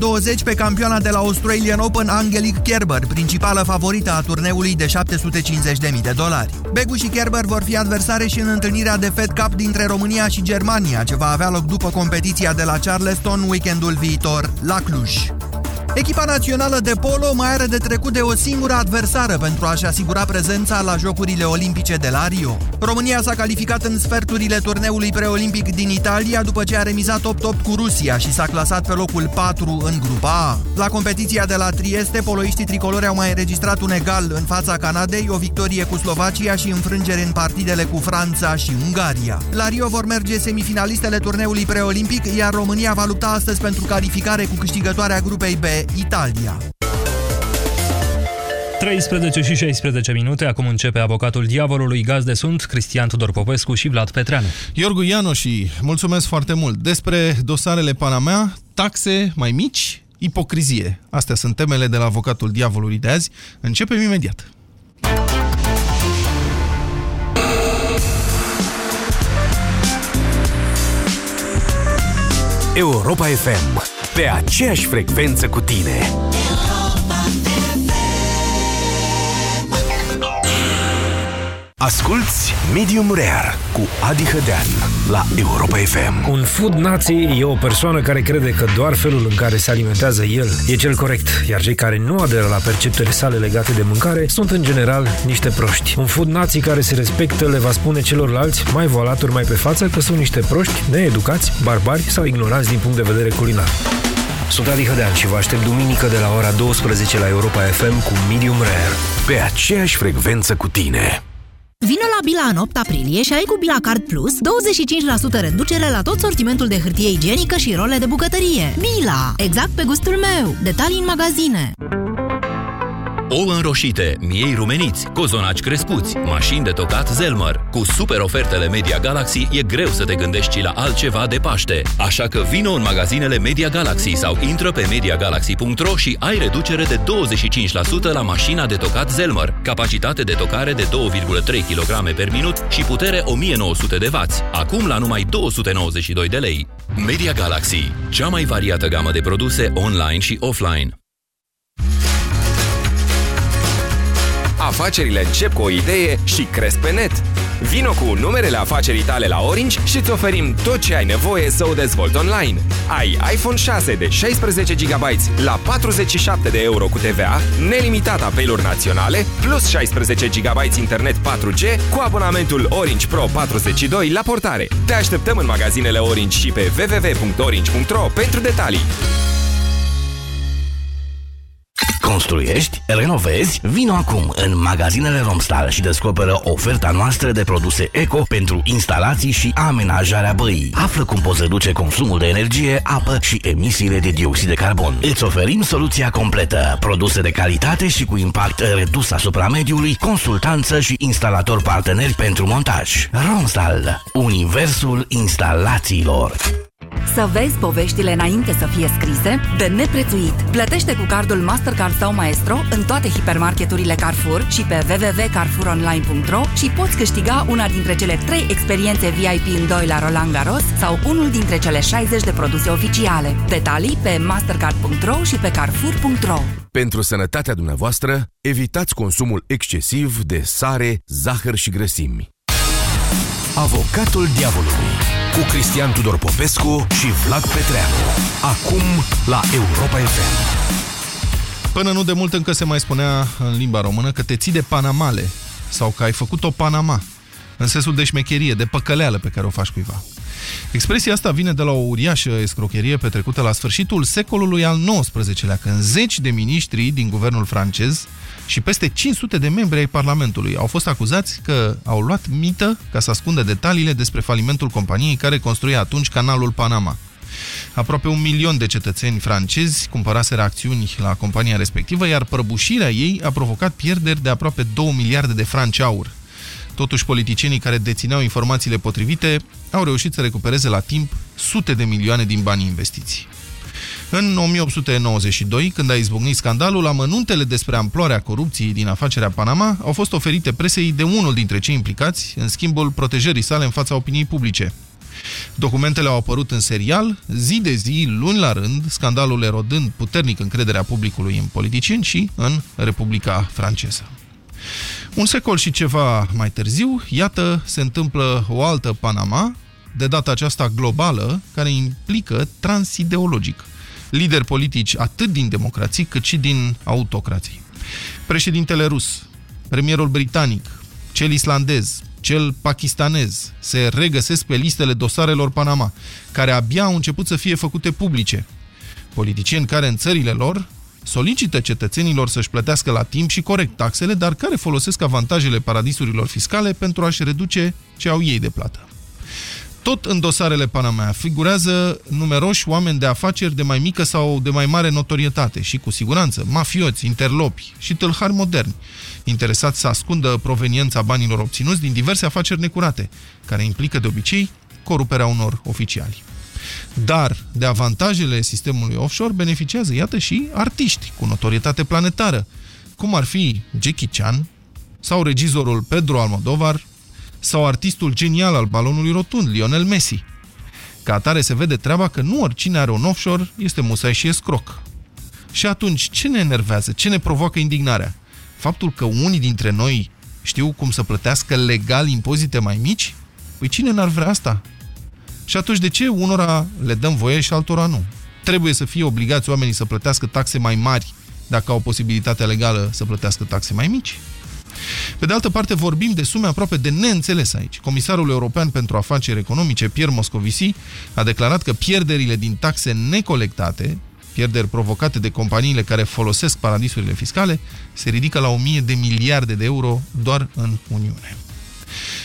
20 pe campioana de la Australian Open Angelique Kerber, principală favorită a turneului de 750.000 de dolari. Begu și Kerber vor fi adversare și în întâlnirea de Fed Cup dintre România și Germania, ce va avea loc după competiția de la Charleston weekendul viitor la Cluj. Echipa națională de polo mai are de trecut de o singură adversară pentru a-și asigura prezența la Jocurile Olimpice de la Rio. România s-a calificat în sferturile turneului preolimpic din Italia după ce a remizat 8-8 cu Rusia și s-a clasat pe locul 4 în grupa A. La competiția de la Trieste, poloiștii tricolori au mai înregistrat un egal în fața Canadei, o victorie cu Slovacia și înfrângere în partidele cu Franța și Ungaria. La Rio vor merge semifinalistele turneului preolimpic, iar România va lupta astăzi pentru calificare cu câștigătoarea grupei B Italia. 13 și 16 minute, acum începe avocatul diavolului, gazde sunt Cristian Tudor Popescu și Vlad Petreanu. Iorgu Iano și mulțumesc foarte mult. Despre dosarele Panamea, taxe mai mici, ipocrizie. Astea sunt temele de la avocatul diavolului de azi. Începem imediat. Europa FM pe aceeași frecvență cu tine. Asculți Medium Rare cu Adi Hădean la Europa FM. Un food nazi e o persoană care crede că doar felul în care se alimentează el e cel corect, iar cei care nu aderă la perceptele sale legate de mâncare sunt în general niște proști. Un food nazi care se respectă le va spune celorlalți mai volaturi mai pe față că sunt niște proști, needucați, barbari sau ignoranți din punct de vedere culinar. Sunt Adi Hădean și vă aștept duminică de la ora 12 la Europa FM cu Medium Rare. Pe aceeași frecvență cu tine. Vino la Bila în 8 aprilie și ai cu Bila Card Plus 25% reducere la tot sortimentul de hârtie igienică și role de bucătărie. Bila! Exact pe gustul meu! Detalii în magazine! Ouă înroșite, miei rumeniți, cozonaci crescuți, mașini de tocat Zelmer. Cu super ofertele Media Galaxy e greu să te gândești și la altceva de Paște. Așa că vino în magazinele Media Galaxy sau intră pe MediaGalaxy.ro și ai reducere de 25% la mașina de tocat Zelmer. Capacitate de tocare de 2,3 kg per minut și putere 1900 de W. Acum la numai 292 de lei. Media Galaxy, cea mai variată gamă de produse online și offline. Afacerile încep cu o idee și cresc pe net. Vino cu numerele afacerii tale la Orange și îți oferim tot ce ai nevoie să o dezvolți online. Ai iPhone 6 de 16 GB la 47 de euro cu TVA, nelimitat apeluri naționale, plus 16 GB internet 4G cu abonamentul Orange Pro 42 la portare. Te așteptăm în magazinele Orange și pe www.orange.ro pentru detalii. Construiești? Renovezi? Vino acum în magazinele Romstal și descoperă oferta noastră de produse eco pentru instalații și amenajarea băii. Află cum poți reduce consumul de energie, apă și emisiile de dioxid de carbon. Îți oferim soluția completă, produse de calitate și cu impact redus asupra mediului, consultanță și instalator parteneri pentru montaj. Romstal, universul instalațiilor. Să vezi poveștile înainte să fie scrise? De neprețuit! Plătește cu cardul Mastercard sau Maestro în toate hipermarketurile Carrefour și pe www.carrefouronline.ro și poți câștiga una dintre cele trei experiențe VIP în doi la Roland Garros sau unul dintre cele 60 de produse oficiale. Detalii pe mastercard.ro și pe carrefour.ro Pentru sănătatea dumneavoastră, evitați consumul excesiv de sare, zahăr și grăsimi. Avocatul diavolului cu Cristian Tudor Popescu și Vlad Petreanu. Acum la Europa FM. Până nu de mult încă se mai spunea în limba română că te ții de panamale sau că ai făcut o panama, în sensul de șmecherie, de păcăleală pe care o faci cuiva. Expresia asta vine de la o uriașă escrocherie petrecută la sfârșitul secolului al XIX-lea, când zeci de miniștri din guvernul francez și peste 500 de membri ai Parlamentului au fost acuzați că au luat mită ca să ascundă detaliile despre falimentul companiei care construia atunci canalul Panama. Aproape un milion de cetățeni francezi cumpăraseră acțiuni la compania respectivă, iar prăbușirea ei a provocat pierderi de aproape 2 miliarde de franci aur. Totuși, politicienii care dețineau informațiile potrivite au reușit să recupereze la timp sute de milioane din banii investiți. În 1892, când a izbucnit scandalul, amănuntele despre amploarea corupției din afacerea Panama au fost oferite presei de unul dintre cei implicați în schimbul protejării sale în fața opiniei publice. Documentele au apărut în serial, zi de zi, luni la rând, scandalul erodând puternic încrederea publicului în politicieni și în Republica franceză. Un secol și ceva mai târziu, iată, se întâmplă o altă Panama, de data aceasta globală, care implică transideologic lideri politici atât din democrații cât și din autocrații. Președintele rus, premierul britanic, cel islandez, cel pakistanez se regăsesc pe listele dosarelor Panama, care abia au început să fie făcute publice. Politicieni care în țările lor solicită cetățenilor să-și plătească la timp și corect taxele, dar care folosesc avantajele paradisurilor fiscale pentru a-și reduce ce au ei de plată. Tot în dosarele Panama figurează numeroși oameni de afaceri de mai mică sau de mai mare notorietate și, cu siguranță, mafioți, interlopi și tâlhari moderni, interesați să ascundă proveniența banilor obținuți din diverse afaceri necurate, care implică de obicei coruperea unor oficiali. Dar de avantajele sistemului offshore beneficiază, iată, și artiști cu notorietate planetară, cum ar fi Jackie Chan sau regizorul Pedro Almodovar sau artistul genial al balonului rotund, Lionel Messi. Ca atare se vede treaba că nu oricine are un offshore este musai și escroc. Și atunci, ce ne enervează? Ce ne provoacă indignarea? Faptul că unii dintre noi știu cum să plătească legal impozite mai mici? Păi cine n-ar vrea asta? Și atunci de ce unora le dăm voie și altora nu? Trebuie să fie obligați oamenii să plătească taxe mai mari dacă au posibilitatea legală să plătească taxe mai mici? Pe de altă parte, vorbim de sume aproape de neînțeles aici. Comisarul European pentru Afaceri Economice, Pierre Moscovici, a declarat că pierderile din taxe necolectate, pierderi provocate de companiile care folosesc paradisurile fiscale, se ridică la 1000 de miliarde de euro doar în Uniune.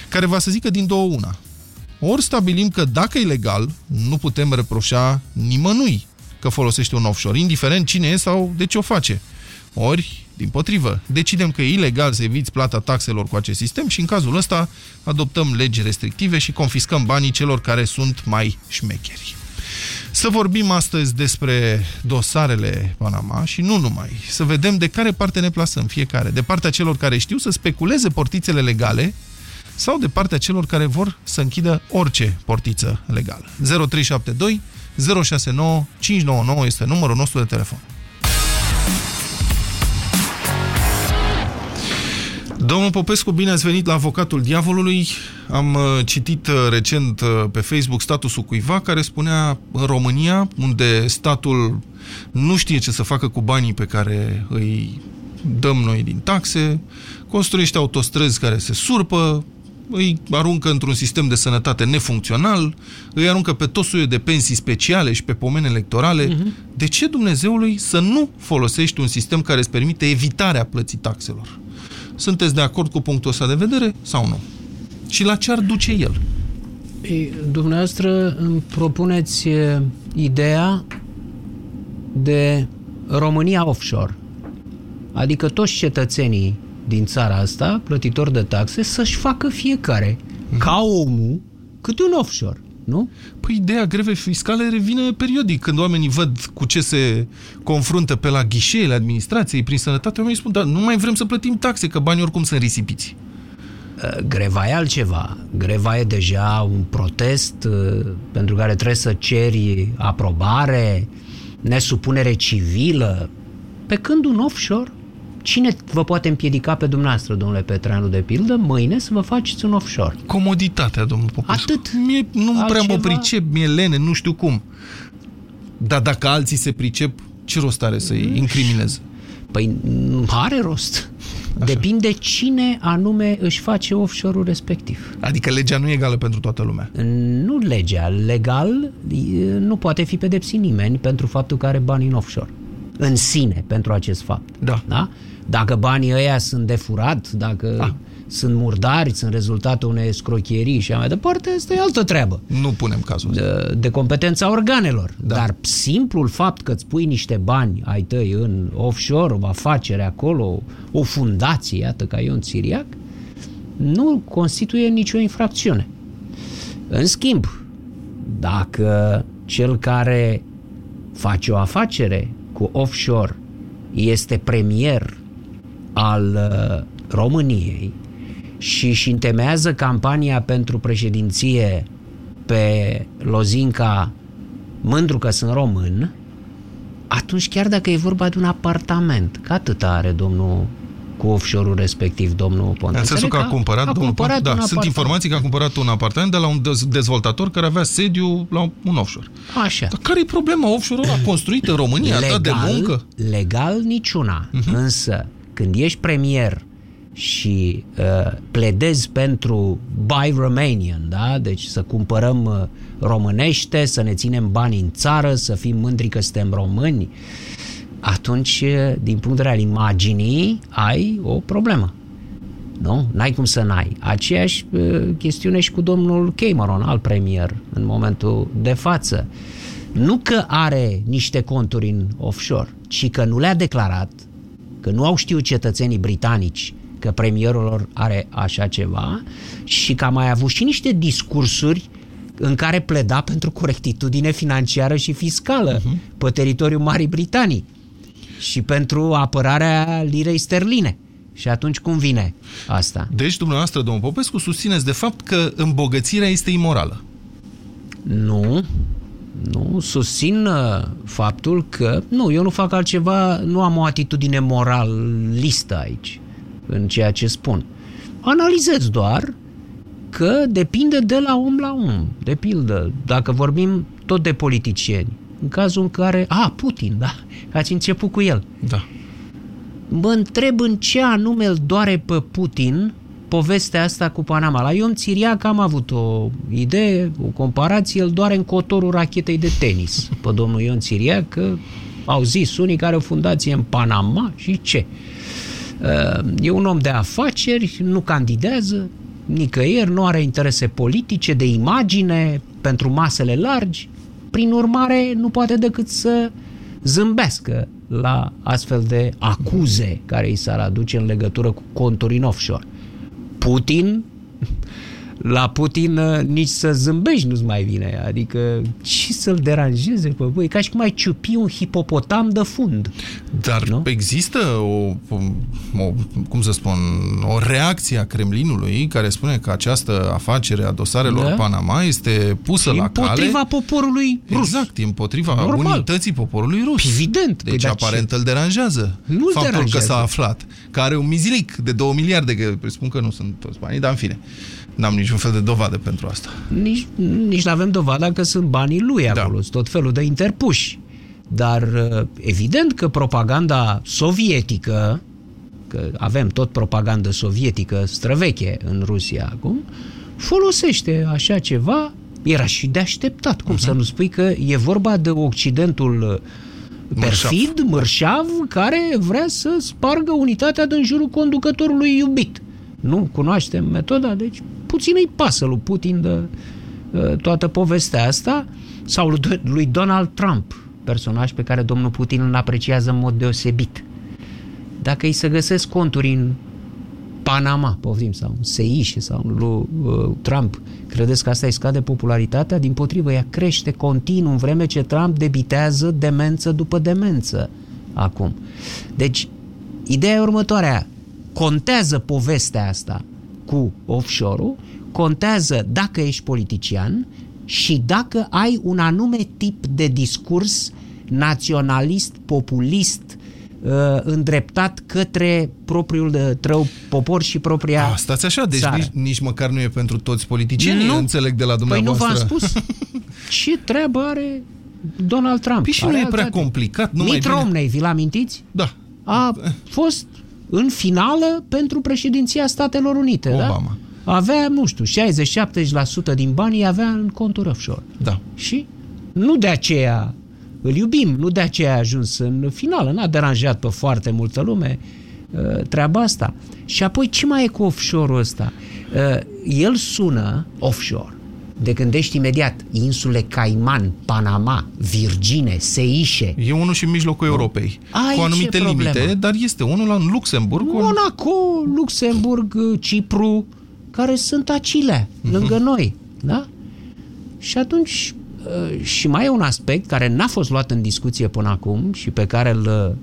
Care va să zică din două una. Ori stabilim că dacă e legal, nu putem reproșa nimănui că folosește un offshore, indiferent cine e sau de ce o face. Ori din potrivă, decidem că e ilegal să eviți plata taxelor cu acest sistem și în cazul ăsta adoptăm legi restrictive și confiscăm banii celor care sunt mai șmecheri. Să vorbim astăzi despre dosarele Panama și nu numai. Să vedem de care parte ne plasăm fiecare. De partea celor care știu să speculeze portițele legale sau de partea celor care vor să închidă orice portiță legală. 0372 069 599 este numărul nostru de telefon. Domnul Popescu, bine ați venit la Avocatul Diavolului. Am uh, citit uh, recent uh, pe Facebook statusul cuiva care spunea în România, unde statul nu știe ce să facă cu banii pe care îi dăm noi din taxe, construiește autostrăzi care se surpă, îi aruncă într-un sistem de sănătate nefuncțional, îi aruncă pe tot de pensii speciale și pe pomene electorale. Uh -huh. De ce Dumnezeului să nu folosești un sistem care îți permite evitarea plății taxelor? Sunteți de acord cu punctul ăsta de vedere sau nu? Și la ce ar duce el? Ei, dumneavoastră îmi propuneți ideea de România offshore. Adică toți cetățenii din țara asta, plătitori de taxe, să-și facă fiecare, mm. ca omul, câte un offshore nu? Păi ideea greve fiscale revine periodic. Când oamenii văd cu ce se confruntă pe la ghișeele administrației, prin sănătate, oamenii spun, dar nu mai vrem să plătim taxe, că banii oricum sunt risipiți. Uh, greva e altceva. Greva e deja un protest uh, pentru care trebuie să ceri aprobare, nesupunere civilă, pe când un offshore Cine vă poate împiedica pe dumneavoastră, domnule Petreanu, de pildă, mâine să vă faceți un offshore? Comoditatea, domnul Popescu. Atât. Mie nu Altceva? prea mă pricep, mie lene, nu știu cum. Dar dacă alții se pricep, ce rost are să-i incrimineze? Păi are rost. Așa. Depinde cine anume își face offshore-ul respectiv. Adică legea nu e egală pentru toată lumea. Nu legea. Legal nu poate fi pedepsit nimeni pentru faptul că are bani în offshore. În sine, pentru acest fapt. Da. da? Dacă banii ăia sunt de furat, dacă ah. sunt murdari, sunt rezultatul unei escrochierii și mai departe, asta e altă treabă. Nu punem cazul de, de competența organelor. Da. Dar simplul fapt că îți pui niște bani ai tăi în offshore, o afacere acolo, o fundație, iată ca eu în Siriac, nu constituie nicio infracțiune. În schimb, dacă cel care face o afacere cu offshore este premier al uh, României și își întemeiază campania pentru președinție pe lozinca mândru că sunt român, atunci chiar dacă e vorba de un apartament, că atât are domnul cu offshore-ul respectiv, domnul Ponte. În sensul că a cumpărat, a domnul cumpărat Ponte, da, un sunt apartament. informații că a cumpărat un apartament de la un dez- dezvoltator care avea sediu la un offshore. Așa. Dar care e problema? Offshore-ul ăla construit în România, atât de muncă? Legal niciuna. Mhm. Uh-huh. Însă, când ești premier și uh, pledezi pentru Buy Romanian, da? deci să cumpărăm uh, românește, să ne ținem bani în țară, să fim mândri că suntem români, atunci, uh, din punct de vedere al imaginii, ai o problemă. Nu? N-ai cum să n-ai. Aceeași uh, chestiune și cu domnul Cameron, alt premier, în momentul de față. Nu că are niște conturi în offshore, ci că nu le-a declarat, că nu au știut cetățenii britanici că premierul lor are așa ceva și că a mai avut și niște discursuri în care pleda pentru corectitudine financiară și fiscală uh-huh. pe teritoriul Marii Britanii și pentru apărarea lirei sterline. Și atunci cum vine asta? Deci, dumneavoastră, domnul Popescu, susțineți de fapt că îmbogățirea este imorală. Nu, nu, susțin uh, faptul că, nu, eu nu fac altceva, nu am o atitudine moralistă aici, în ceea ce spun. Analizez doar că depinde de la om la om. De pildă, dacă vorbim tot de politicieni, în cazul în care, a, Putin, da, ați început cu el. Da. Mă întreb în ce anume îl doare pe Putin povestea asta cu Panama. La Ion Țiriac am avut o idee, o comparație, îl doare în cotorul rachetei de tenis pe domnul Ion Țiriac, că au zis unii care au fundație în Panama și ce. E un om de afaceri, nu candidează nicăieri, nu are interese politice, de imagine, pentru masele largi, prin urmare nu poate decât să zâmbească la astfel de acuze care îi s-ar aduce în legătură cu conturi în offshore. Putin, la Putin nici să zâmbești nu-ți mai vine. Adică ce să-l deranjeze pe băi? Ca și cum ai ciupi un hipopotam de fund. Dar Nu? există o, o, cum să spun, o reacție a Kremlinului care spune că această afacere a dosarelor Da. Panama este pusă E la cale. împotriva poporului rus. Exact, e împotriva Normal. unității poporului rus. Evident. Păi, Deci dar aparent ce? îl deranjează Nu-l faptul deranjează. că s-a aflat. Că are un mizilic de 2 miliarde, că spun că nu sunt toți banii, dar în fine. N-am niciun fel de dovadă pentru asta. Nici, nici nu avem dovada că sunt banii lui Da. acolo, sunt tot felul de interpuși. Dar uh, evident că propaganda sovietică, că avem tot propagandă sovietică străveche în Rusia acum, folosește așa ceva, era și de așteptat, cum uh-huh. să nu spui că e vorba de Occidentul uh, perfid, mărșav, care vrea să spargă unitatea din jurul conducătorului iubit. Nu cunoaștem metoda, deci puțin îi pasă lui Putin de uh, toată povestea asta, sau lui, lui Donald Trump, personaj pe care domnul Putin îl apreciază în mod deosebit. Dacă îi se găsesc conturi în Panama, poftim, sau în Seișe, sau în lui uh, Trump, credeți că asta îi scade popularitatea? Din potrivă, ea crește continuu în vreme ce Trump debitează demență după demență acum. Deci, ideea e următoarea. Contează povestea asta cu offshore-ul, contează dacă ești politician și dacă ai un anume tip de discurs naționalist, populist, uh, îndreptat către propriul uh, trău popor și propria Ah, stați așa, deci țară. nici, nici măcar nu e pentru toți politicienii, Nu. înțeleg de la Păi nu dumneavoastră. v-am spus? Ce treabă are Donald Trump? Păi și Are nu e prea altate. complicat, nu mai Mitt bine- Romney, vi-l amintiți? Da. A fost în finală pentru președinția Statelor Unite, Obama. da? Avea, nu știu, 60-70% din banii avea în conturi offshore. Da. Și nu de aceea îl iubim, nu de aceea a ajuns în finală. N-a deranjat pe foarte multă lume uh, treaba asta. Și apoi ce mai e cu offshore-ul ăsta? Uh, El sună offshore. De gândești imediat insule Cayman, Panama, Virgine, Seișe. E unul și în mijlocul Europei. Ai cu anumite ce limite, problemă? dar este unul la în Luxemburg. cu- Monaco, Luxemburg, Cipru, care sunt acile, Mhm. lângă noi. Da? Și atunci, uh, și mai e un aspect care n-a fost luat în discuție până acum și pe care îl,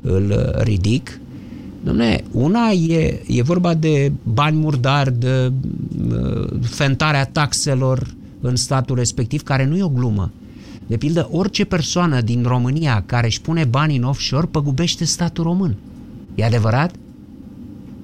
îl ridic. Dom'le, una e, e vorba de bani murdari, de uh, fentarea taxelor în statul respectiv, care nu e o glumă. De pildă, orice persoană din România care își pune bani în offshore păgubește statul român. E adevărat?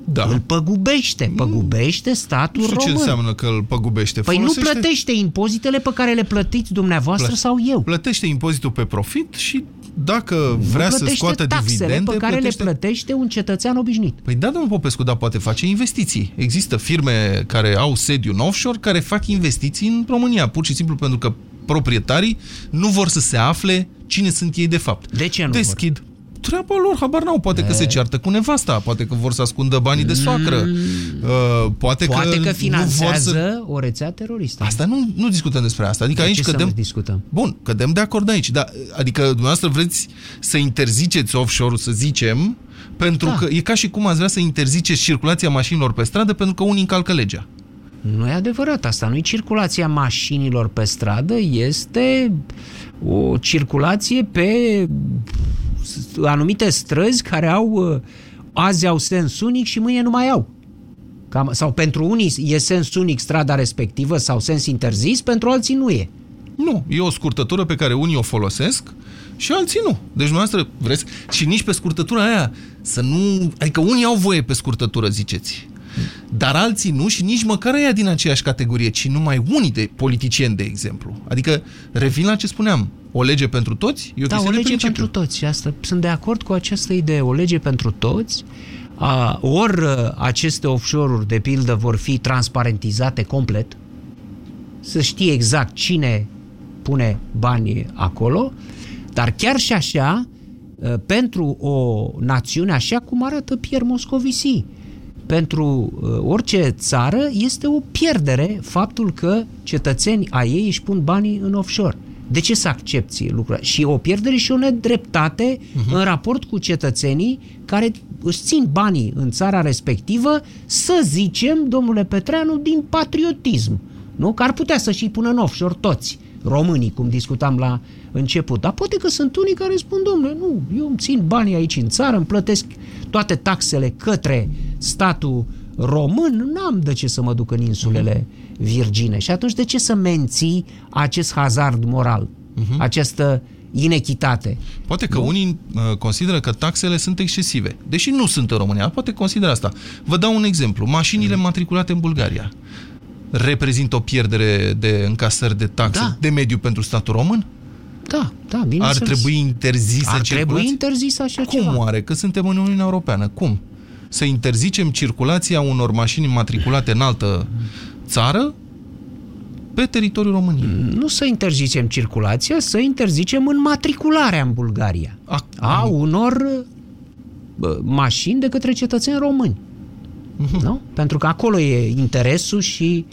Da. Îl păgubește, păgubește statul Nu știu român. ce înseamnă că îl păgubește. Păi Folosește- nu plătește impozitele pe care le plătiți dumneavoastră Plă- sau eu. Plătește impozitul pe profit și dacă vrea nu să plătește scoată taxele dividende... pe care plătește... le plătește un cetățean obișnuit. Păi da, domnul Popescu, dar poate face investiții. Există firme care au sediu în offshore care fac investiții în România, pur și simplu pentru că proprietarii nu vor să se afle cine sunt ei de fapt. De ce nu Deschid. Vor? Treaba lor, habar n-au. Poate că se ceartă cu nevasta, poate că vor să ascundă banii de soacră, uh, poate, Mm. Poate că, nu vor finanțează să... o rețea teroristă. Asta nu, nu discutăm despre asta. Adică De aici ce să cădem... nu discutăm? Bun, cădem de acord aici. Da, adică dumneavoastră vreți să interziceți offshore-ul, să zicem, pentru Da. că e ca și cum ați vrea să interziceți circulația mașinilor pe stradă pentru că unii încalcă legea. Nu e adevărat, asta nu e circulația mașinilor pe stradă, este o circulație pe anumite străzi care au uh, azi au sens unic și mâine nu mai au. Cam, sau pentru unii e sens unic strada respectivă sau sens interzis, pentru alții nu e. Nu, e o scurtătură pe care unii o folosesc și alții nu. Deci dumneavoastră vreți și nici pe scurtătura aia să nu... Adică unii au voie pe scurtătură, ziceți. Dar alții nu și nici măcar aia din aceeași categorie, ci numai unii de politicieni, de exemplu. Adică, revin la ce spuneam, o lege pentru toți e o da, o chestiune de lege principiu. pentru toți. Și asta, sunt de acord cu această idee. O lege pentru toți. A, ori a, aceste offshore-uri, de pildă, vor fi transparentizate complet, să știe exact cine pune banii acolo, dar chiar și așa, a, pentru o națiune, așa cum arată Pierre Moscovici, pentru uh, orice țară este o pierdere faptul că cetățeni ai ei își pun banii în offshore. De ce să accepti lucrul ăsta? Și o pierdere și o nedreptate uh-huh. în raport cu cetățenii care își țin banii în țara respectivă, să zicem, domnule Petreanu, din patriotism. Nu? Că ar putea să și pună în offshore toți românii, cum discutam la început. Dar poate că sunt unii care spun, domnule, nu, eu îmi țin banii aici în țară, îmi plătesc toate taxele către statul român, n-am de ce să mă duc în insulele Virgine. Și atunci de ce să menții acest hazard moral, uh-huh. această inechitate? Poate că nu? unii uh, consideră că taxele sunt excesive, deși nu sunt în România, poate consideră asta. Vă dau un exemplu. Mașinile matriculate în Bulgaria reprezintă o pierdere de încasări de taxe Da. de mediu pentru statul român? Da, da, bine Ar trebui interzisă Ar circulația? trebui interzisă așa Cum ceva. oare? Că suntem în Uniunea Europeană. Cum? Să interzicem circulația unor mașini matriculate în altă țară pe teritoriul României. Nu să interzicem circulația, să interzicem înmatricularea în Bulgaria a, a unor bă, mașini de către cetățeni români. Nu? Pentru că acolo e interesul și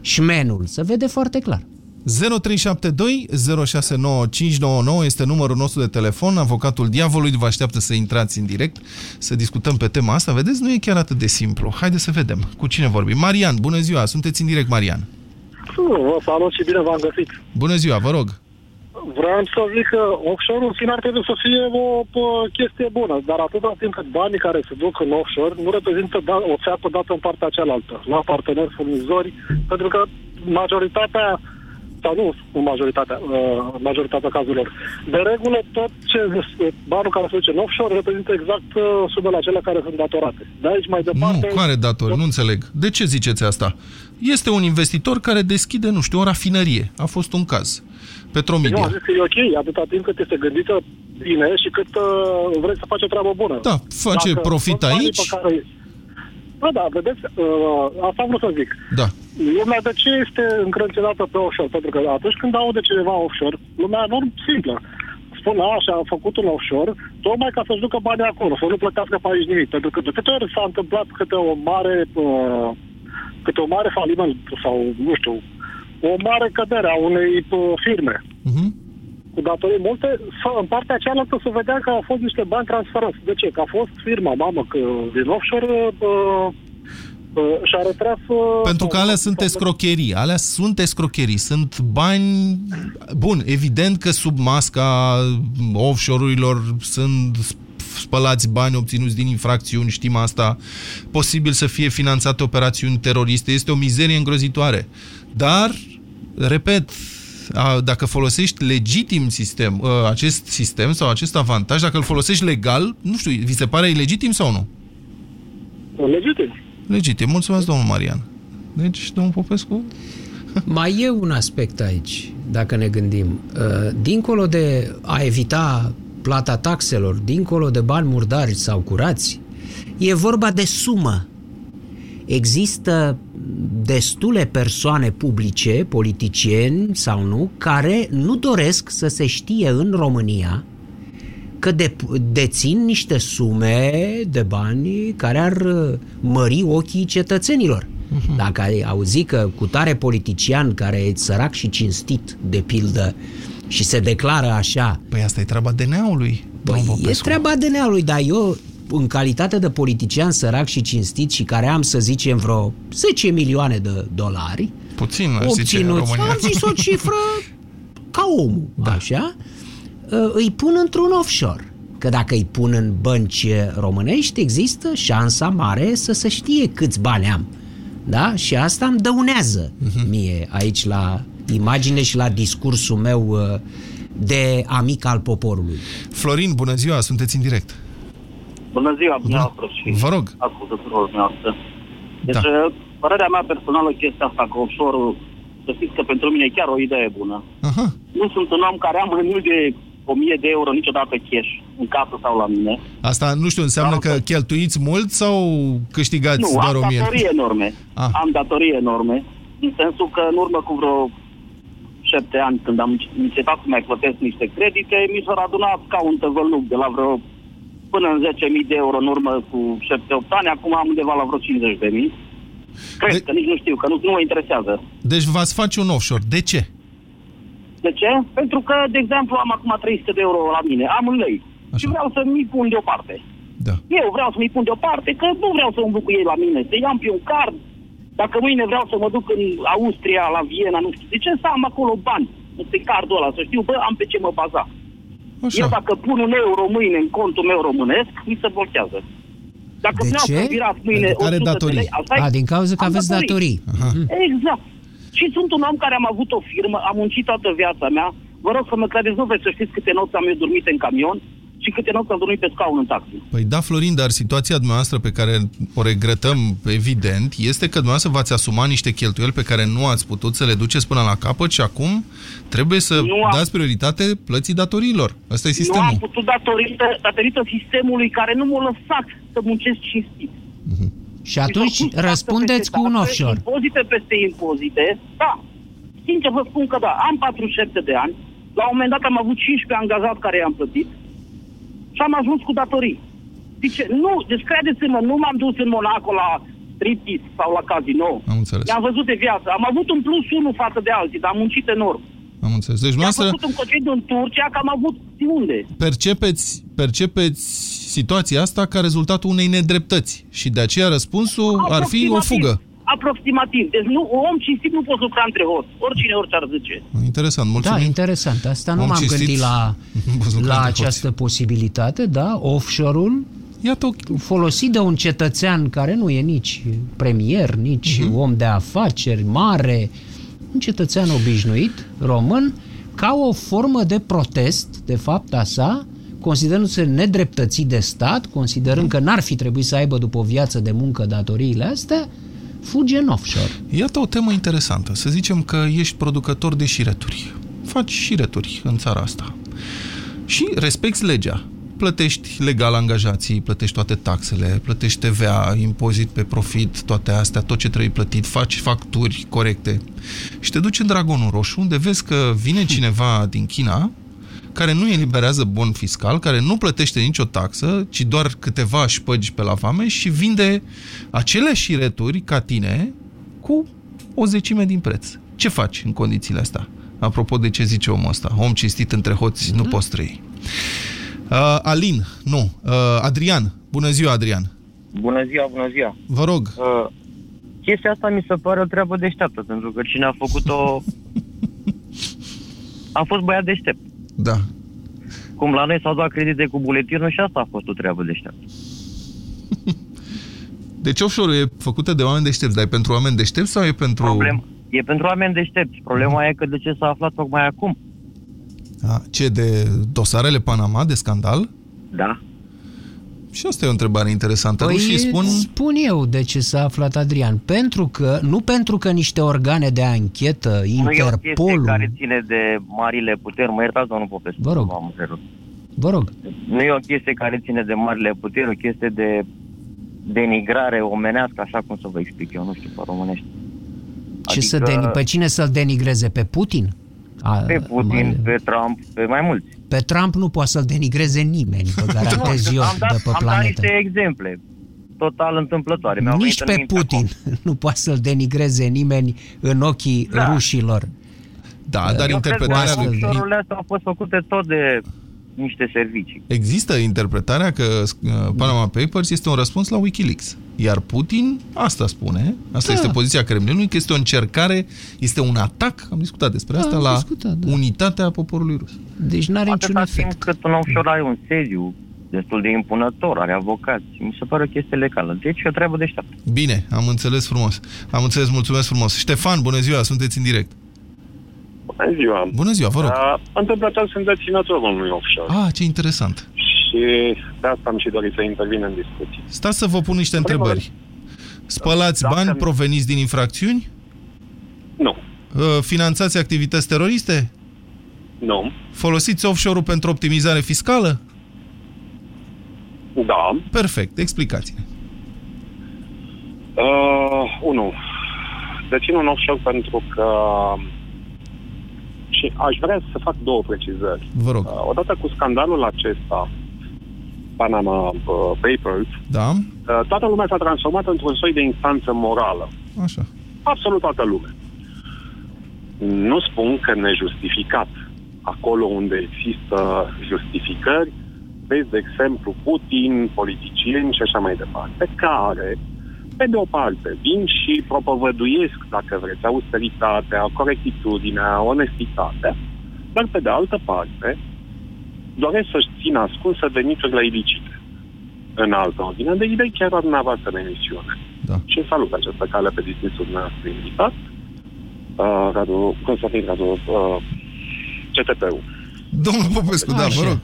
șmenul. Se vede foarte clar. 0372 069599 este numărul nostru de telefon. Avocatul diavolului vă așteaptă să intrați în direct, să discutăm pe tema asta. Vedeți, nu e chiar atât de simplu. Haideți să vedem cu cine vorbim. Marian, bună ziua, sunteți în direct, Marian. Vă salut și bine v-am găsit. Bună ziua, vă rog. Vreau să zic că offshore în sine ar trebui să fie o, o chestie bună, dar atâta timp cât banii care se duc în offshore nu reprezintă da, o țeapă dată în partea cealaltă, la parteneri furnizori, pentru că majoritatea sau nu în majoritatea, uh, în majoritatea cazurilor. De regulă, tot ce banul care se duce în offshore reprezintă exact uh, sumele acelea care sunt datorate. De aici mai departe... Nu, care datori? Nu înțeleg. De ce ziceți asta? Este un investitor care deschide, nu știu, o rafinărie. A fost un caz. Petromedia. Nu, am zis că e ok, atâta timp cât este gândită bine și cât uh, vrei să faci o treabă bună. Da, face Dacă profit sunt banii aici. Pe care... Da, da, vedeți, uh, asta vreau să zic. Da. Lumea de ce este încrâncenată pe offshore? Pentru că atunci când aude cineva offshore, lumea enorm simplă. Spun, așa, am făcut un offshore, tocmai ca să-și ducă banii acolo, să nu plătească pe aici nimic. Pentru că de câte ori s-a întâmplat câte o mare, uh, câte o mare faliment sau, nu știu, o mare cădere a unei uh, firme uh-huh. cu datorii multe, să, în partea cealaltă să vedea că au fost niște bani transferați. De ce? Că a fost firma mamă că din offshore uh, uh, și-a retras... Uh, Pentru că alea sunt escrocherii. Alea sunt escrocherii. Sunt bani... Bun, evident că sub masca offshore-urilor sunt spălați bani obținuți din infracțiuni, știm asta. Posibil să fie finanțate operațiuni teroriste. Este o mizerie îngrozitoare. Dar repet, a, dacă folosești legitim sistem, a, acest sistem sau acest avantaj, dacă îl folosești legal, nu știu, vi se pare ilegitim sau nu? Legitim. Legitim. Mulțumesc, domnul Marian. Deci, domnul Popescu... Mai e un aspect aici, dacă ne gândim. Uh, Dincolo de a evita plata taxelor, dincolo de bani murdari sau curați, e vorba de sumă. Există destule persoane publice, politicieni sau nu, care nu doresc să se știe în România că de, dețin niște sume de bani care ar uh, mări ochii cetățenilor. Uh-huh. Dacă ai auzit că cu tare politician care e sărac și cinstit, de pildă, și se declară așa... Păi asta e treaba DNA-ului. Păi e treaba DNA-ului, dar eu, în calitate de politician sărac și cinstit și care am, să zicem, vreo 10 milioane de dolari... Puțin, zice în România. Am zis o cifră ca omul, da. așa, îi pun într-un offshore. Că dacă îi pun în bănci românești, există șansa mare să se știe câți bani am. Da? Și asta îmi dăunează uh-huh. mie aici la imagine și la discursul meu uh, de amic al poporului. Florin, bună ziua, sunteți în direct. Bună ziua, dumneavoastră și Vă rog. ascultătorul dumneavoastră. Deci, Da. da. părerea mea personală, chestia asta cu offshore să știți că pentru mine e chiar o idee bună. Aha. Nu sunt un om care am mai mult de 1000 de euro niciodată cash în casă sau la mine. Asta, nu știu, înseamnă că cheltuiți mult sau câștigați nu, doar am o mie? datorii enorme. Ah. Am datorii enorme, în sensul că în urmă cu vreo șapte ani, când am încetat să mai plătesc niște credite, mi s-a adunat ca un tăvăluc de la vreo până în 10.000 de euro în urmă cu 7-8 ani, acum am undeva la vreo 50.000. Cred de... că nici nu știu, că nu, nu mă interesează. Deci v-ați face un offshore. De ce? De ce? Pentru că, de exemplu, am acum 300 de euro la mine, am în lei. Așa. Și vreau să mi pun deoparte. Da. Eu vreau să mi pun deoparte, că nu vreau să umblu cu ei la mine, să iau pe un card. Dacă mâine vreau să mă duc în Austria, la Viena, nu știu, de ce să am acolo bani pe cardul ăla, să știu, bă, am pe ce mă baza. Așa. Eu dacă pun un euro mâine în contul meu românesc, mi se blochează. Dacă De vreau ce? să virați mâine Pentru că are 100 de datorii. lei, asta e- A, din cauza că am aveți datorii. Aha. Exact. Și sunt un om care am avut o firmă, am muncit toată viața mea. Vă rog să mă credeți, nu vreți să știți câte nopți am eu dormit în camion și câte nopți am dormit pe scaun în taxi. Păi da, Florin, dar situația dumneavoastră pe care o regretăm, evident, este că dumneavoastră v-ați asumat niște cheltuieli pe care nu ați putut să le duceți până la capăt și acum trebuie să Nu am- dați prioritate plății datoriilor. Asta e Nu am sistemul. putut datorită, datorită sistemului care nu m-a lăsat să muncesc cinstit. Și atunci Mi s-au pus taxe răspundeți peste cu un taxe, offshore. Impozite peste impozite, da. Sincer vă spun că da, am 47 de ani, la un moment dat am avut 15 angajați care i-am plătit și am ajuns cu datorii. Zice, nu, deci credeți-mă, nu m-am dus în Monaco la striptease sau la casino. Am înțeles. I-am văzut de viață. Am avut un plus 1 față de alții, dar am muncit enorm. Am înțeles. Deci Am dumneavoastră făcut un concediu în Turcia, că am avut de unde? percepeți, percepeți situația asta ca rezultatul unei nedreptăți și de aceea răspunsul ar fi o fugă. Aproximativ. Deci nu, om cinstit nu poți lucra între hoți. Oricine orice ar zice. Interesant, mulțumim. Da, interesant. Asta nu Om m-am cinstit, gândit la, nu poți lucra la între această posibilitate, da, offshore-ul Iată folosit de un cetățean care nu e nici premier, nici Mhm. uh-huh. om de afaceri mare, un cetățean obișnuit, român, ca o formă de protest, de fapt, a sa, considerându-se nedreptățit de stat, considerând că n-ar fi trebuit să aibă după o viață de muncă datoriile astea, fuge în offshore. Iată o temă interesantă. Să zicem că ești producător de șireturi. Faci șireturi în țara asta. Și respecti legea. Plătești legal angajații, plătești toate taxele, plătești TVA, impozit pe profit, toate astea, tot ce trebuie plătit, faci facturi corecte. Și te duci în Dragonul Roșu, unde vezi că vine cineva din China care nu eliberează bon fiscal, care nu plătește nicio taxă, ci doar câteva șpăgi pe la vame și vinde acele șireturi ca tine cu o zecime din preț. Ce faci în condițiile astea? Apropo de ce zice omul ăsta, om cinstit între hoți nu poți trăi. Uh, Alin, nu, uh, Adrian. Bună ziua, Adrian. Bună ziua, bună ziua. Vă rog. Uh, chestia asta mi se pare o treabă deșteaptă, pentru că cine a făcut-o a fost băiat deștept. Da. Cum la noi s-au dat credite cu buletinul și asta a fost o treabă deșteaptă. Deci offshore-ul e făcută de oameni deștepți, dar e pentru oameni deștepți sau e pentru... Problem, E pentru oameni deștepți. Problema e că de ce s-a aflat tocmai acum? A, ce, de dosarele Panama, de scandal? Da. Și asta e o întrebare interesantă. Păi Rușii spun... spun eu de ce s-a aflat Adrian. Pentru că, nu pentru că niște organe de anchetă, Nu e o chestie Interpolul... care ține de marile puteri. Mă iertați, domnul Popescu. Vă rog. v-am întrerupt. Vă rog. Nu e o chestie care ține de marile puteri, o chestie de denigrare omenească, așa cum să vă explic eu, nu știu pe românește. Ce să deni- pe cine să-l denigreze? Pe Putin? A, Pe Putin, mai- pe Trump, pe mai mulți. Pe Trump nu poate să-l denigreze nimeni, vă garantez eu, am dat, de pe am dat planetă. niște exemple total întâmplătoare. Mi-au Nici venit în pe minte Putin nu poate să-l denigreze nimeni în ochii Da. rușilor. Da, dar Eu interpretarea cred că lui... lucrurile astea au fost făcute tot de niște servicii. Există interpretarea că uh, Panama Papers este un răspuns la Wikileaks. Iar Putin asta spune, asta Da. este poziția Kremlinului, că este o încercare, este un atac, am discutat despre Da, asta, am la discutat, da. unitatea poporului rus. Deci nu are niciun Atâta timp efect. cât un offshore are un sediu destul de impunător, are avocați. Mi se pare o chestie legală. Deci e o treabă deșteaptă. Bine, am înțeles frumos. Am înțeles, mulțumesc frumos. Ștefan, bună ziua, sunteți în direct. Bună ziua! Bună ziua, vă rog. Uh, întâmplător sunt deținătorul unui offshore Ah, ce interesant. și de asta am și dorit să intervin în discuție. Stați să vă pun niște În primul întrebări. Spălați Dacă- bani proveniți din infracțiuni? Nu. Uh, Finanțați activități teroriste? Nu. Folosiți offshore-ul pentru optimizare fiscală? Da. Perfect, explicați-ne. Uh, unu. Dețin un offshore pentru că și aș vrea să fac două precizări. Vă rog. Uh, odată cu scandalul acesta, Panama uh, Papers, Da? uh, toată lumea s-a transformat într-un soi de instanță morală. Așa. Absolut toată lumea. Nu spun că nejustificat. Acolo unde există justificări, vezi, de exemplu, Putin, politicieni și așa mai departe, care, pe de o parte, vin și propovăduiesc, dacă vreți, austeritatea, corectitudinea, onestitatea, dar, pe de altă parte, doresc să-și țină ascunsă veniturile ilicite. În altă ordine de idei, chiar la dumneavoastră în emisiune. Da. Și salut această cale pe distinsul dumneavoastră invitat, uh, Radu, Constantin Radu, uh, CTP-ul. Domnul Popescu, da, vă rog.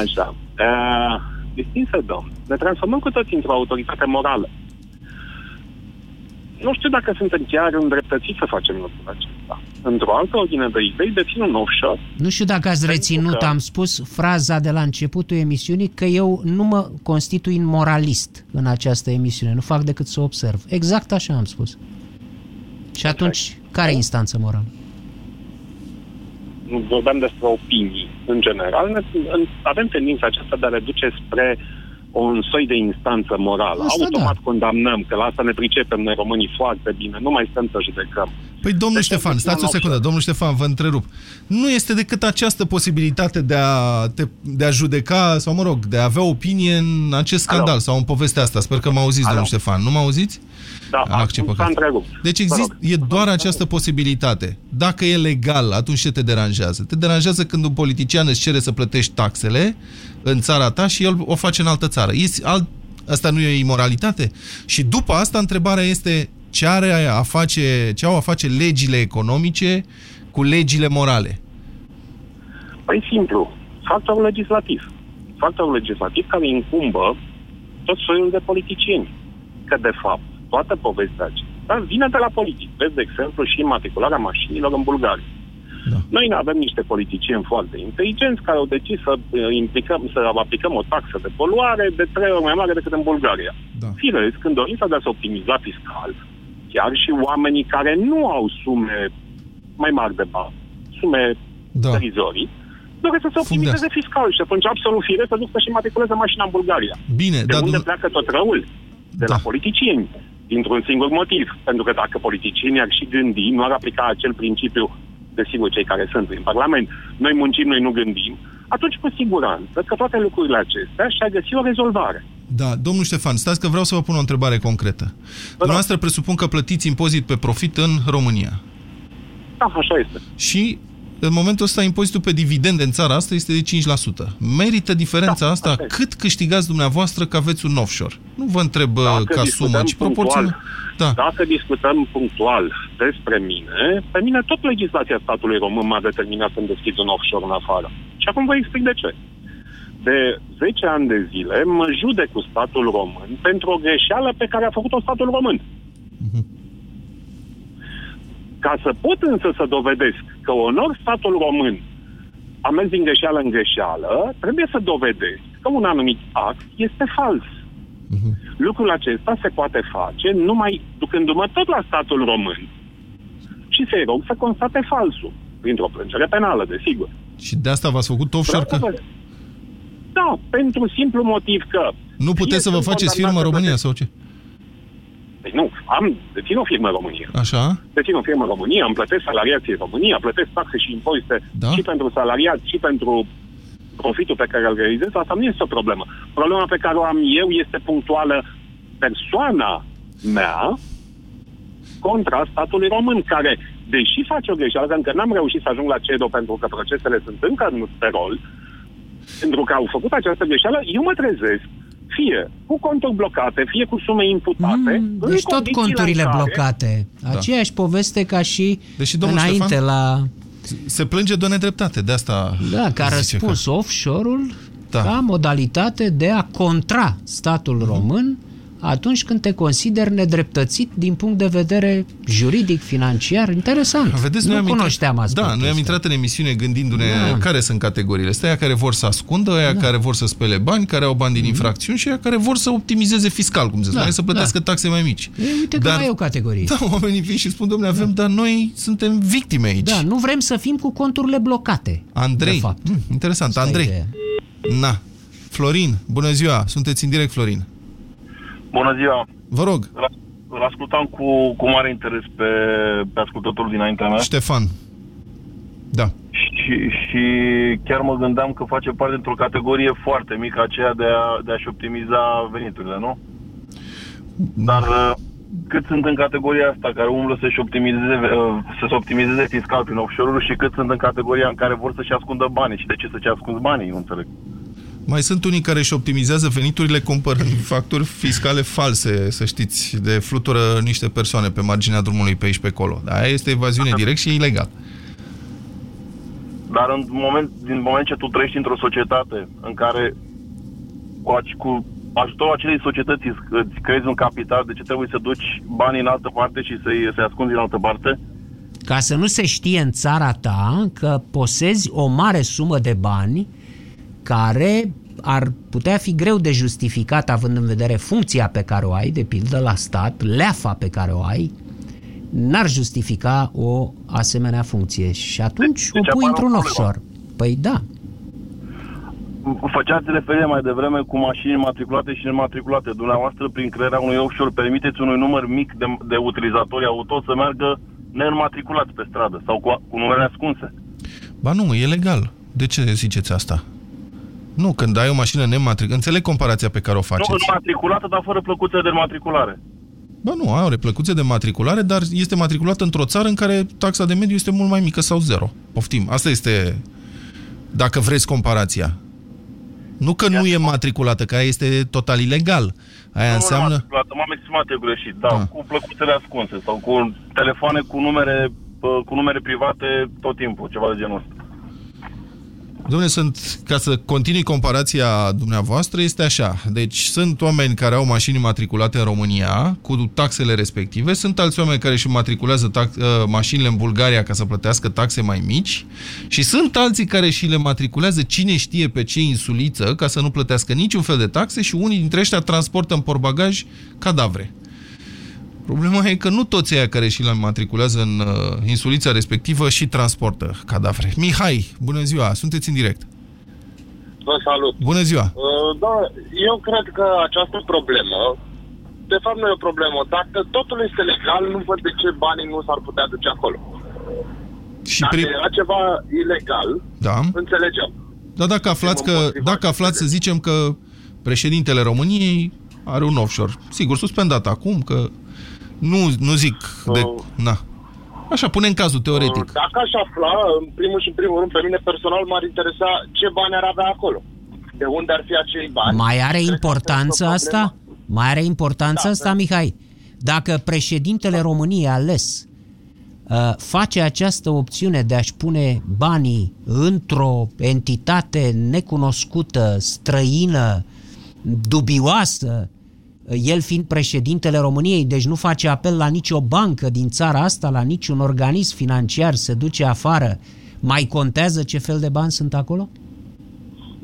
Așa. Uh, distinsă domn, ne transformăm cu toții într-o autoritate morală. Nu știu dacă suntem chiar îndreptățiți să facem lucrul acesta. Într-o altă ordine de idei, dețin un offshore. Nu știu dacă ați reținut, că- am spus fraza de la începutul emisiunii că eu nu mă constitui moralist în această emisiune, nu fac decât să observ. Exact așa am spus. Și atunci, care e instanță morală? Nu vorbeam despre opinii în general. Ne, în, avem tendința aceasta de a le duce spre un soi de instanță morală. Asta Automat condamnăm, că la asta ne pricepem noi românii foarte bine. Nu mai stăm să judecăm. Păi, domnul Deci, Ștefan, nu stați o am secundă, domnul Ștefan, vă întrerup. Nu este decât această posibilitate de a, te, de a judeca, sau mă rog, de a avea opinie în acest scandal Alo. sau în povestea asta. Sper că mă auziți, domnul Ștefan. Nu mă auziți? Da, Ah, ce acum păcat. s-a întrerupt. Deci Vă exist, rog. e doar această posibilitate. Dacă e legal, atunci ce te deranjează? Te deranjează când un politician îți cere să plătești taxele în țara ta și el o face în altă țară. Este alt, asta nu e imoralitate? Și după asta întrebarea este ce, are a face, ce au a face legile economice cu legile morale? Păi simplu, factorul legislativ. Factorul legislativ care incumbă tot soiul de politicieni. Că, de fapt, toată povestea aceasta vine de la politic. Vezi, de exemplu, și matricularea mașinilor în Bulgaria. Da. Noi ne avem niște politicieni foarte inteligenți care au decis să, uh, implicăm, să aplicăm o taxă de poluare de trei ori mai mare decât în Bulgaria. Da. Firesc, în dorința de a se optimiza fiscal, chiar și oamenii care nu au sume mai mari de bani, sume Da. derizorii, doresc să se optimizeze fiscal și atunci absolut firesc să duc să-și matriculeze mașina în Bulgaria. Bine, De dar unde dumne- pleacă tot răul? De Da. la politicieni. Dintr-un singur motiv. Pentru că dacă politicienii ar și gândi, nu ar aplica acel principiu, desigur, cei care sunt în Parlament, noi muncim, noi nu gândim, atunci cu siguranță că toate lucrurile acestea și-ar găsi o rezolvare. Da, domnul Ștefan, stați că vreau să vă pun o întrebare concretă. Dumneavoastră presupun că plătiți impozit pe profit în România. Da, așa este. Și în momentul ăsta impozitul pe dividende în țara asta este de 5%. Merită diferența Da, asta asta este. cât câștigați dumneavoastră că aveți un offshore? Nu vă întreb Dacă uh, ca discutăm sumă, ci punctual, proporțional. Da. Dacă discutăm punctual despre mine, pe mine tot legislația statului român m-a determinat să-mi deschid un offshore în afară. Și acum vă explic de ce. De 10 ani de zile mă judec cu statul român pentru o greșeală pe care a făcut-o statul român. Ca să pot însă să dovedesc că onor statul român a mers din greșeală în greșeală, trebuie să dovedesc că un anumit act este fals. Lucrul acesta se poate face numai ducându-mă tot la statul român și să-i rog să constate falsul, printr-o plângere penală, desigur. Și de asta v-ați făcut offshore? Vreau să Că... vă- Da, pentru simplu motiv că... Nu fie puteți să vă sunt faceți firmă în condamnat să România plătesc- sau ce? Păi nu, am, dețin o firmă în România. Așa? Dețin o firmă în România, îmi plătesc salariații în România, plătesc taxe și impozite Da? și pentru salariați și pentru profitul pe care îl realizez, asta nu este o problemă. Problema pe care o am eu este punctuală persoana mea contra statului român, care, deși face o greșeală, încă n-am reușit să ajung la CEDO pentru că procesele sunt încă în pe rol, pentru că au făcut această greșeală, eu mă trezesc fie cu conturi blocate, fie cu sume imputate. în Deci tot condițiile conturile în care- blocate. Aceeași poveste ca și Deși domnul înainte Ștefan la... Se plânge de o nedreptate, de asta... Da, ca zice răspuns offshore-ul Da. ca modalitate de a contra statul Mhm. român atunci când te consideri nedreptățit din punct de vedere juridic, financiar. Interesant. Vedeți, nu noi am cunoșteam intrat, aspectul Da, noi am ăsta. intrat în emisiune gândindu-ne Da. care sunt categoriile. Astea aia care vor să ascundă, aia care vor să spele bani, care au bani din infracțiuni și aia care vor să optimizeze fiscal, cum se spune, Mhm. Da, să plătească taxe mai mici. E, uite că mai e o categorie. Da, oamenii vin și spun, domnule, avem, dar noi suntem victime aici. Da, nu vrem să fim cu conturile blocate. Andrei, De fapt. Mm, interesant, Asta e Andrei. ideea. Na, Florin, bună ziua, sunteți în direct, Florin. Bună ziua! Vă rog. Îl, îl ascultam cu, cu mare interes pe, pe ascultătorul dinaintea mea Ștefan. Da. și, și chiar mă gândeam că face parte dintr-o categorie foarte mică, aceea de, a, de a-și optimiza veniturile, nu? Dar uh, cât sunt în categoria asta care umblă să-și optimizeze, uh, să se optimizeze fiscal prin offshore-uri și cât sunt în categoria în care vor să-și ascundă banii și de ce să-și ascund banii, nu înțeleg. Mai sunt unii care își optimizează veniturile cumpărând facturi fiscale false, să știți, de flutură niște persoane pe marginea drumului pe aici pe acolo. Dar aia este evaziune direct și ilegal. Dar în moment, din moment ce tu trăiești într-o societate în care cu, ac- cu ajutorul acelei societăți îți, îți creezi un capital, de ce trebuie să duci banii în altă parte și să-i, să-i ascunzi în altă parte? Ca să nu se știe în țara ta că posezi o mare sumă de bani care ar putea fi greu de justificat având în vedere funcția pe care o ai, de pildă la stat, leafa pe care o ai, n-ar justifica o asemenea funcție și atunci Deci o pui apare într-un o offshore. Păi da, Făceați referire mai devreme cu mașini matriculate și nematriculate. Dumneavoastră, prin crearea unui offshore, permiteți unui număr mic de, de utilizatori auto să meargă neînmatriculați pe stradă sau cu, cu numere ascunse. Ba nu, e legal. De ce ziceți asta? Nu, când ai o mașină nematriculată, înțeleg comparația pe care o faceți. Nu înmatriculată, dar fără plăcuțe de matriculare. Ba nu, are plăcuțe de matriculare, dar este matriculată într-o țară în care taxa de mediu este mult mai mică sau zero. Poftim, asta este, dacă vreți, comparația. Nu că nu e matriculată, că aia este total ilegal. Aia nu înseamnă... nematriculată, m-am exprimat eu greșit, da, Ah. cu plăcuțele ascunse sau cu telefoane cu numere, pă, cu numere private tot timpul, ceva de genul ăsta. Dom'le, sunt, ca să continui comparația dumneavoastră, este așa. Deci sunt oameni care au mașini matriculate în România cu taxele respective, sunt alți oameni care își matriculează tax, uh, mașinile în Bulgaria ca să plătească taxe mai mici și sunt alții care și le matriculează cine știe pe ce insuliță ca să nu plătească niciun fel de taxe și unii dintre ăștia transportă în portbagaj cadavre. Problema e că nu toți aia care și le matriculează în uh, insulița respectivă și transportă cadavre. Mihai, bună ziua, sunteți în direct. Vă salut. Bună ziua. Uh, Da, eu cred că această problemă, de fapt nu e o problemă. Dacă totul este legal, nu văd de ce banii nu s-ar putea duce acolo. Și Dacă prim- era ceva ilegal, Da. înțelegeam. Dar dacă aflați, că, dacă aflați să zicem că președintele României are un offshore, sigur, suspendat acum, că nu, nu zic de... Na. Așa, punem cazul teoretic. Uh, Dacă aș afla, în primul și în primul rând, pe mine personal m-ar interesa ce bani ar avea acolo. De unde ar fi acei bani. mai are Cred că importanță asta este o asta? Mai are importanță Da, asta, Mihai? Dacă președintele României ales uh, face această opțiune de a-și pune banii într-o entitate necunoscută, străină, dubioasă, el fiind președintele României, deci nu face apel la nicio bancă din țara asta, la niciun organism financiar, se duce afară, mai contează ce fel de bani sunt acolo?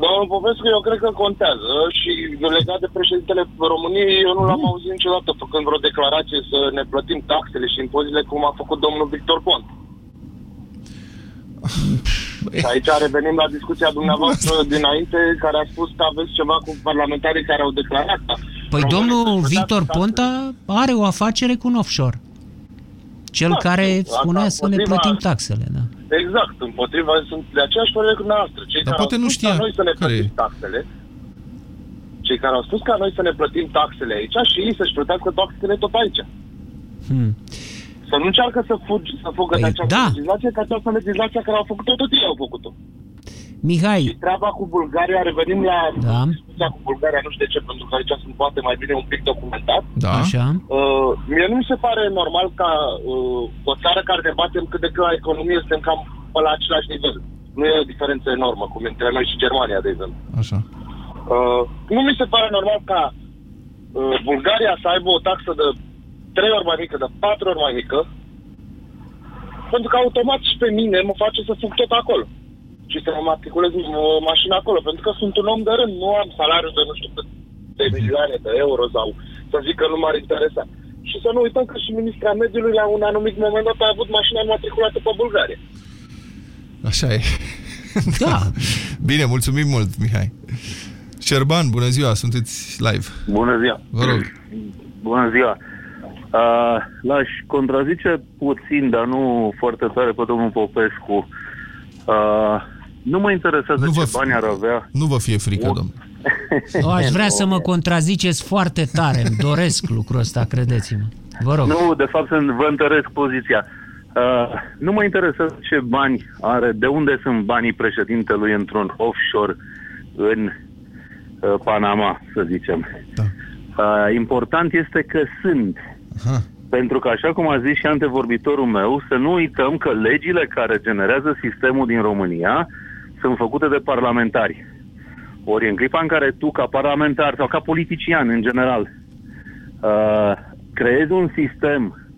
Domnul Popescu, eu cred că contează și legat de președintele României, eu nu l-am auzit niciodată făcând vreo declarație să ne plătim taxele și impozitele cum a făcut domnul Victor Pont. Și aici revenim la discuția dumneavoastră dinainte, care a spus că aveți ceva cu parlamentarii care au declarat. Păi România domnul își Victor plătească Ponta are o afacere cu un offshore. Cel Da, care asta spunea să ne împotriva- plătim taxele, da. Exact, împotriva sunt de aceeași părere cu noastră. Cei Dar care poate au nu spus știa ca noi să ne care plătim taxele, cei care au spus ca noi să ne plătim taxele aici și ei să-și plătească taxele tot aici. Hmm. Să nu încearcă să, fugi, să fugă de Păi, această da. legislație, că această legislație care au făcut-o, tot ei au făcut-o. Mihai, Treaba cu Bulgaria, revenim la Da. discuția cu Bulgaria, nu știu de ce, pentru că aici sunt poate mai bine un pic documentat. Da. așa, Uh, mie nu mi se pare normal ca uh, o țară care debatem cât de cât la economie suntem cam pe la același nivel. Nu e o diferență enormă, cum între noi și Germania, de exemplu. Așa. Uh, nu mi se pare normal ca uh, Bulgaria să aibă o taxă de trei ori mai mică, de patru ori mai mică, pentru că automat și pe mine mă face să fug tot acolo. Și să mă matriculez uh, mașina acolo, pentru că sunt un om de rând, nu am salariu de nu știu cât de milioane de euro sau să zic că nu m-ar interesa. Și să nu uităm că și ministra mediului la un anumit moment dat a avut mașina matriculată pe Bulgaria. Așa e. Da. Bine, mulțumim mult, Mihai. Șerban, bună ziua, sunteți live. Bună ziua! Vă rog. Bună ziua! Uh, l-aș contrazice puțin, dar nu foarte tare pe domnul Popescu. Uh, nu mă interesează Nu ce vă- bani ar avea. Nu vă fie frică, domn. o, aș vrea să mă contraziceți foarte tare, îmi doresc lucrul ăsta, credeți-mă. Vă rog. Nu, de fapt să vă întăresc poziția. Uh, nu mă interesează ce bani are, de unde sunt banii președintelui într-un offshore în uh, Panama, să zicem. Da. Uh, important este că sunt. Aha. Pentru că, așa cum a zis și antevorbitorul meu, să nu uităm că legile care generează sistemul din România sunt făcute de parlamentari. Ori în clipa în care tu, ca parlamentar sau ca politician în general, uh, creezi un sistem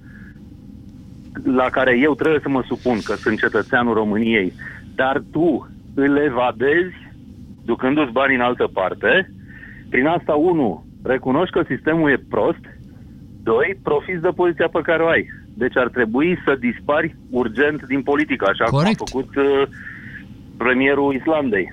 la care eu trebuie să mă supun că sunt cetățeanul României, dar tu îl evadezi ducându-ți bani în altă parte, prin asta, unu, recunoști că sistemul e prost, doi, profiți de poziția pe care o ai. Deci ar trebui să dispari urgent din politică, așa Corect. cum a făcut uh, premierul Islandei.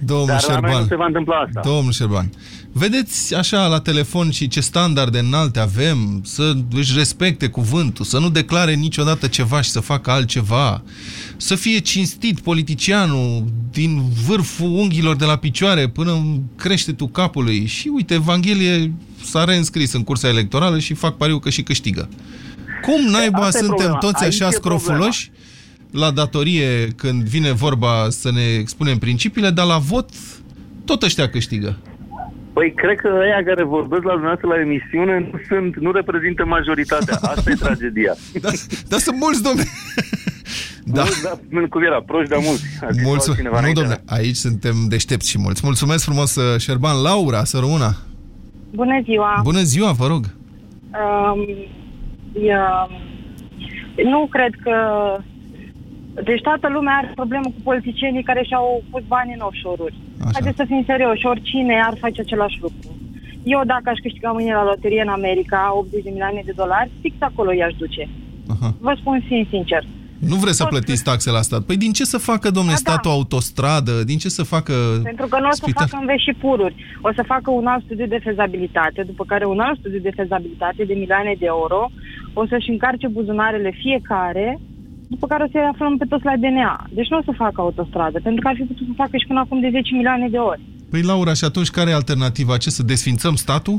Domnul Dar la noi Șerban. nu se va întâmpla asta. Domnul Șerban. Vedeți așa la telefon și ce standarde înalte avem, să își respecte cuvântul, să nu declare niciodată ceva și să facă altceva, să fie cinstit politicianul din vârful unghiilor de la picioare până în creștetul capului și uite, Evanghelie s-a reînscris în cursa electorală și fac pariu că și câștigă. Cum naiba Asta e suntem problema. toți Aici așa e scrofuloși la datorie când vine vorba să ne expunem principiile, dar la vot tot ăștia câștigă. Păi cred că ăia care vorbesc la dumneavoastră la emisiune nu, sunt, nu reprezintă majoritatea. Asta e tragedia. Da, dar sunt mulți, domne. Da. Mulți, da, cum era, proști, dar mulți. A zis Mulțumesc. altcineva Nu, înainte. domne, aici suntem deștepți și mulți. Mulțumesc frumos, uh, Șerban. Laura, să rămână. Bună ziua! Bună ziua, vă rog. Um, eu, nu cred că... Deci toată lumea are problemă cu politicienii care și-au pus bani în offshore-uri. Așa. Haideți să fim serioși, oricine ar face același lucru. Eu dacă aș câștiga mâine la loterie în America 80 de milioane de dolari, fix acolo i-aș duce. Aha. Vă spun sin- sincer. Nu vreți să Tot- plătiți taxe la stat. Păi din ce să facă, domne, Da, da. statul autostradă? Din ce să facă Pentru că nu o să spital? facă înveși și pururi. O să facă un alt studiu de fezabilitate, după care un alt studiu de fezabilitate de milioane de euro, o să-și încarce buzunarele fiecare, după care o să-i aflăm pe toți la DNA. Deci nu o să facă autostradă, pentru că ar fi putut să facă și până acum de 10 milioane de ori. Păi, Laura, și atunci care e alternativa? Ce, să desfințăm statul?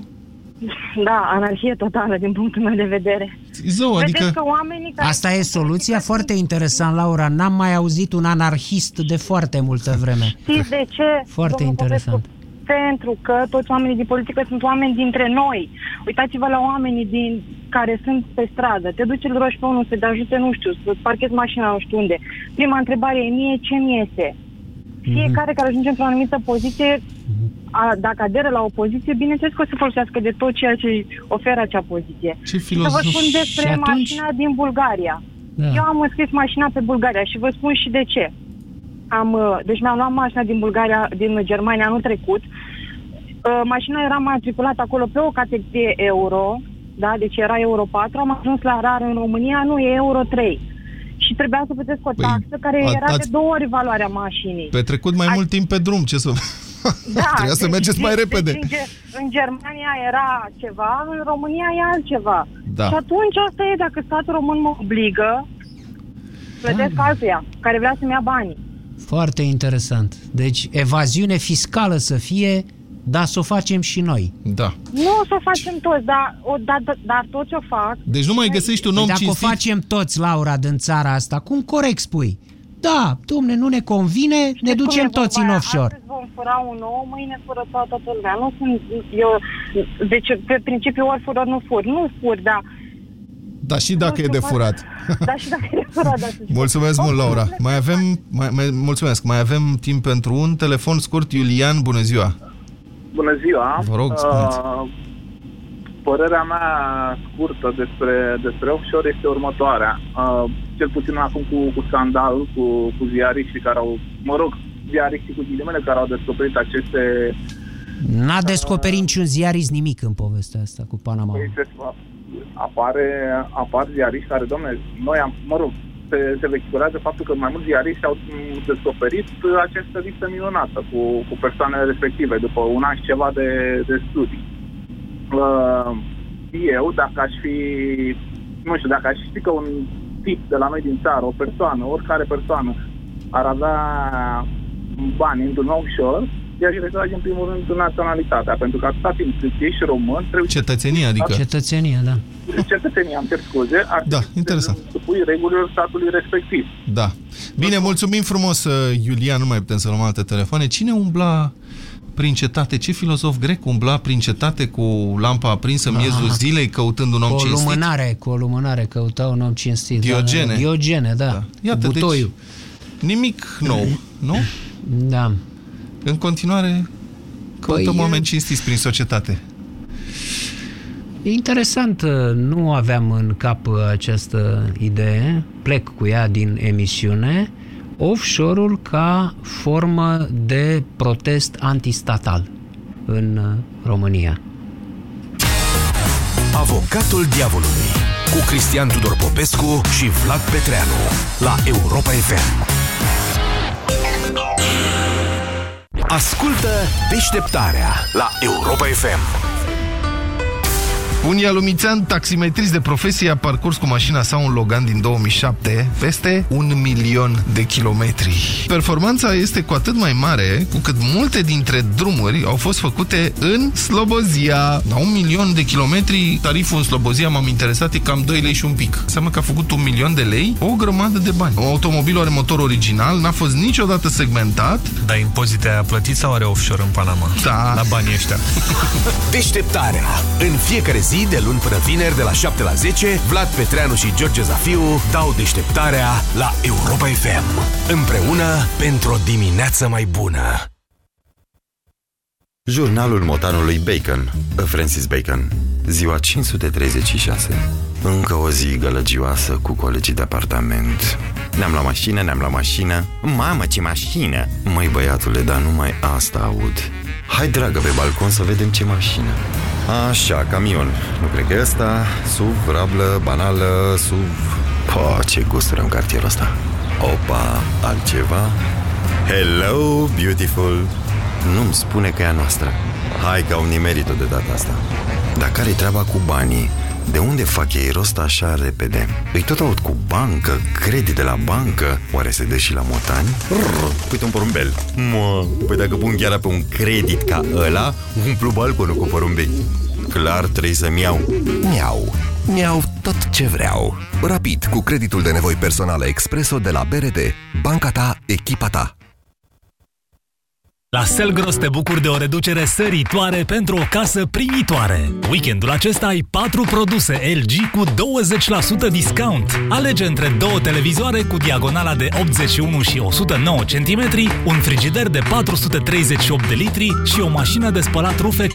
Da, anarhie totală din punctul meu de vedere. Zău, Vedeți adică... că oamenii care... Asta e soluția foarte interesant, Laura. N-am mai auzit un anarhist de foarte multă vreme. Știți de ce? Foarte domnul interesant. Popescu? Pentru că toți oamenii din politică sunt oameni dintre noi. Uitați-vă la oamenii din care sunt pe stradă. Te duci, îl rogi pe unul să te ajute, nu știu, să parchezi mașina nu știu unde. Prima întrebare e mie, ce-mi iese? Fiecare care ajunge într-o anumită poziție, a, dacă aderă la o poziție, bineînțeles că o să folosească de tot ceea ce îi oferă acea poziție. Ce Să vă filozof. spun despre Și atunci? mașina din Bulgaria. Da. Eu am înscris mașina pe Bulgaria și vă spun și de ce. Am, uh, deci mi-am luat mașina din Bulgaria, din Germania anul trecut. Uh, Mașina era matriculată acolo pe o categorie euro, da, deci era euro 4, am ajuns la rar în România, nu e euro 3. Și trebuia să plătesc o taxă care a- era de ați- două ori valoarea mașinii. Petrecut mai mult timp pe drum, ce să... Da, Trebuia să deci- mergeți mai deci- repede. Deci în, Ge- în Germania era ceva, în România e altceva. Da. Și atunci asta e, dacă statul român mă obligă, plătesc Da. altuia, care vrea să-mi ia banii. Foarte interesant. Deci, evaziune fiscală să fie, dar să o facem și noi. Da. Nu o să o facem toți, dar, o, dar, dar, dar toți o fac. Deci nu mai găsești un Păi om dacă cinstit? o facem toți, Laura, din țara asta, cum corect spui? Da, domne, nu ne convine, ne Știți cum ducem e toți vorba în aia? offshore. Astăzi vom fura un ou, mâine fură toată lumea. Nu sunt, eu, deci pe principiu ori fură, nu fur. Nu fur, dar, Da, și dacă e de furat. dar și dacă e furat, dar să Mulțumesc mult, Laura. Mai avem, mai, mai, mulțumesc, mai avem timp pentru un telefon scurt. Iulian, bună ziua. Bună ziua! Vă rog, spuneți. Uh, părerea mea scurtă despre, despre offshore este următoarea. Uh, cel puțin acum cu, cu scandalul, cu, cu ziariștii care au, mă rog, ziariștii cu ghilimele care au descoperit aceste N-a descoperit niciun ziarist nimic în povestea asta cu Panama. Păi se, apare, apar ziariști care, domne, noi am, mă rog, se, se vehiculează faptul că mai mulți ziariști au mm, descoperit această listă minunată cu, cu persoanele respective după un an și ceva de, de studii. Uh, eu, dacă aș fi, nu știu, dacă aș ști că un tip de la noi din țară, o persoană, oricare persoană, ar avea bani într-un offshore, i-aș retrage în primul rând naționalitatea, pentru că atâta timp cât ești român, trebuie Cetățenie, adică? Cetățenie, da. cetățenie, am cer scuze, ar Da, interesant. supui regulilor statului respectiv. Da. Bine, mulțumim frumos, uh, Iulian, nu mai putem să luăm alte telefoane. Cine umbla prin cetate? Ce filozof grec umbla prin cetate cu lampa aprinsă în miezul Ah. zilei căutând un om Cu o cinstit? lumânare, cu o lumânare, căuta un om cinstit. Diogene. Da, Diogene, da. da. Iată, Butoiu. deci, nimic nou, nu? Da. În continuare, căutăm Păi, oameni cinstiți prin societate. E interesant, uh, nu aveam în cap uh, această idee, plec cu ea din emisiune, offshore-ul ca formă de protest antistatal în uh, România. Avocatul diavolului cu Cristian Tudor Popescu și Vlad Petreanu la Europa FM. Ascultă deșteptarea la Europa FM. Un ialumițean taximetrist de profesie a parcurs cu mașina sa un Logan din 2007 peste un milion de kilometri. Performanța este cu atât mai mare cu cât multe dintre drumuri au fost făcute în Slobozia. La un milion de kilometri, tariful în Slobozia m-am interesat, e cam 2 lei și un pic. Înseamnă că a făcut un milion de lei, o grămadă de bani. Automobilul are motor original, n-a fost niciodată segmentat. Dar impozite a plătit sau are offshore în Panama? Da. La banii ăștia. Deșteptarea. În fiecare zi, de luni până vineri, de la 7 la 10, Vlad Petreanu și George Zafiu dau deșteptarea la Europa FM. Împreună pentru o dimineață mai bună. Jurnalul motanului Bacon, Francis Bacon, ziua 536. Încă o zi gălăgioasă cu colegii de apartament. Ne-am la mașină, ne-am la mașină. Mamă, ce mașină! Măi, băiatule, dar numai asta aud. Hai, dragă, pe balcon să vedem ce mașină. Așa, camion. Nu cred că e ăsta. SUV, rablă, banală, SUV... Po, ce gusturi în cartierul ăsta. Opa, altceva? Hello, beautiful! Nu-mi spune că e a noastră. Hai că au nimerit-o de data asta. Dar care-i treaba cu banii? De unde fac ei rost așa repede? Îi tot aud cu bancă, credit de la bancă. Oare se dă și la motani? Rrr, uite un porumbel. Mă, păi dacă pun chiar pe un credit ca ăla, umplu balconul cu porumbei. Clar trebuie să-mi iau. Miau. Miau tot ce vreau. Rapid, cu creditul de nevoi personale Expreso de la BRD. Banca ta, echipa ta. La Selgros te bucuri de o reducere săritoare pentru o casă primitoare. Weekendul acesta ai 4 produse LG cu 20% discount. Alege între două televizoare cu diagonala de 81 și 109 cm, un frigider de 438 de litri și o mașină de spălat rufe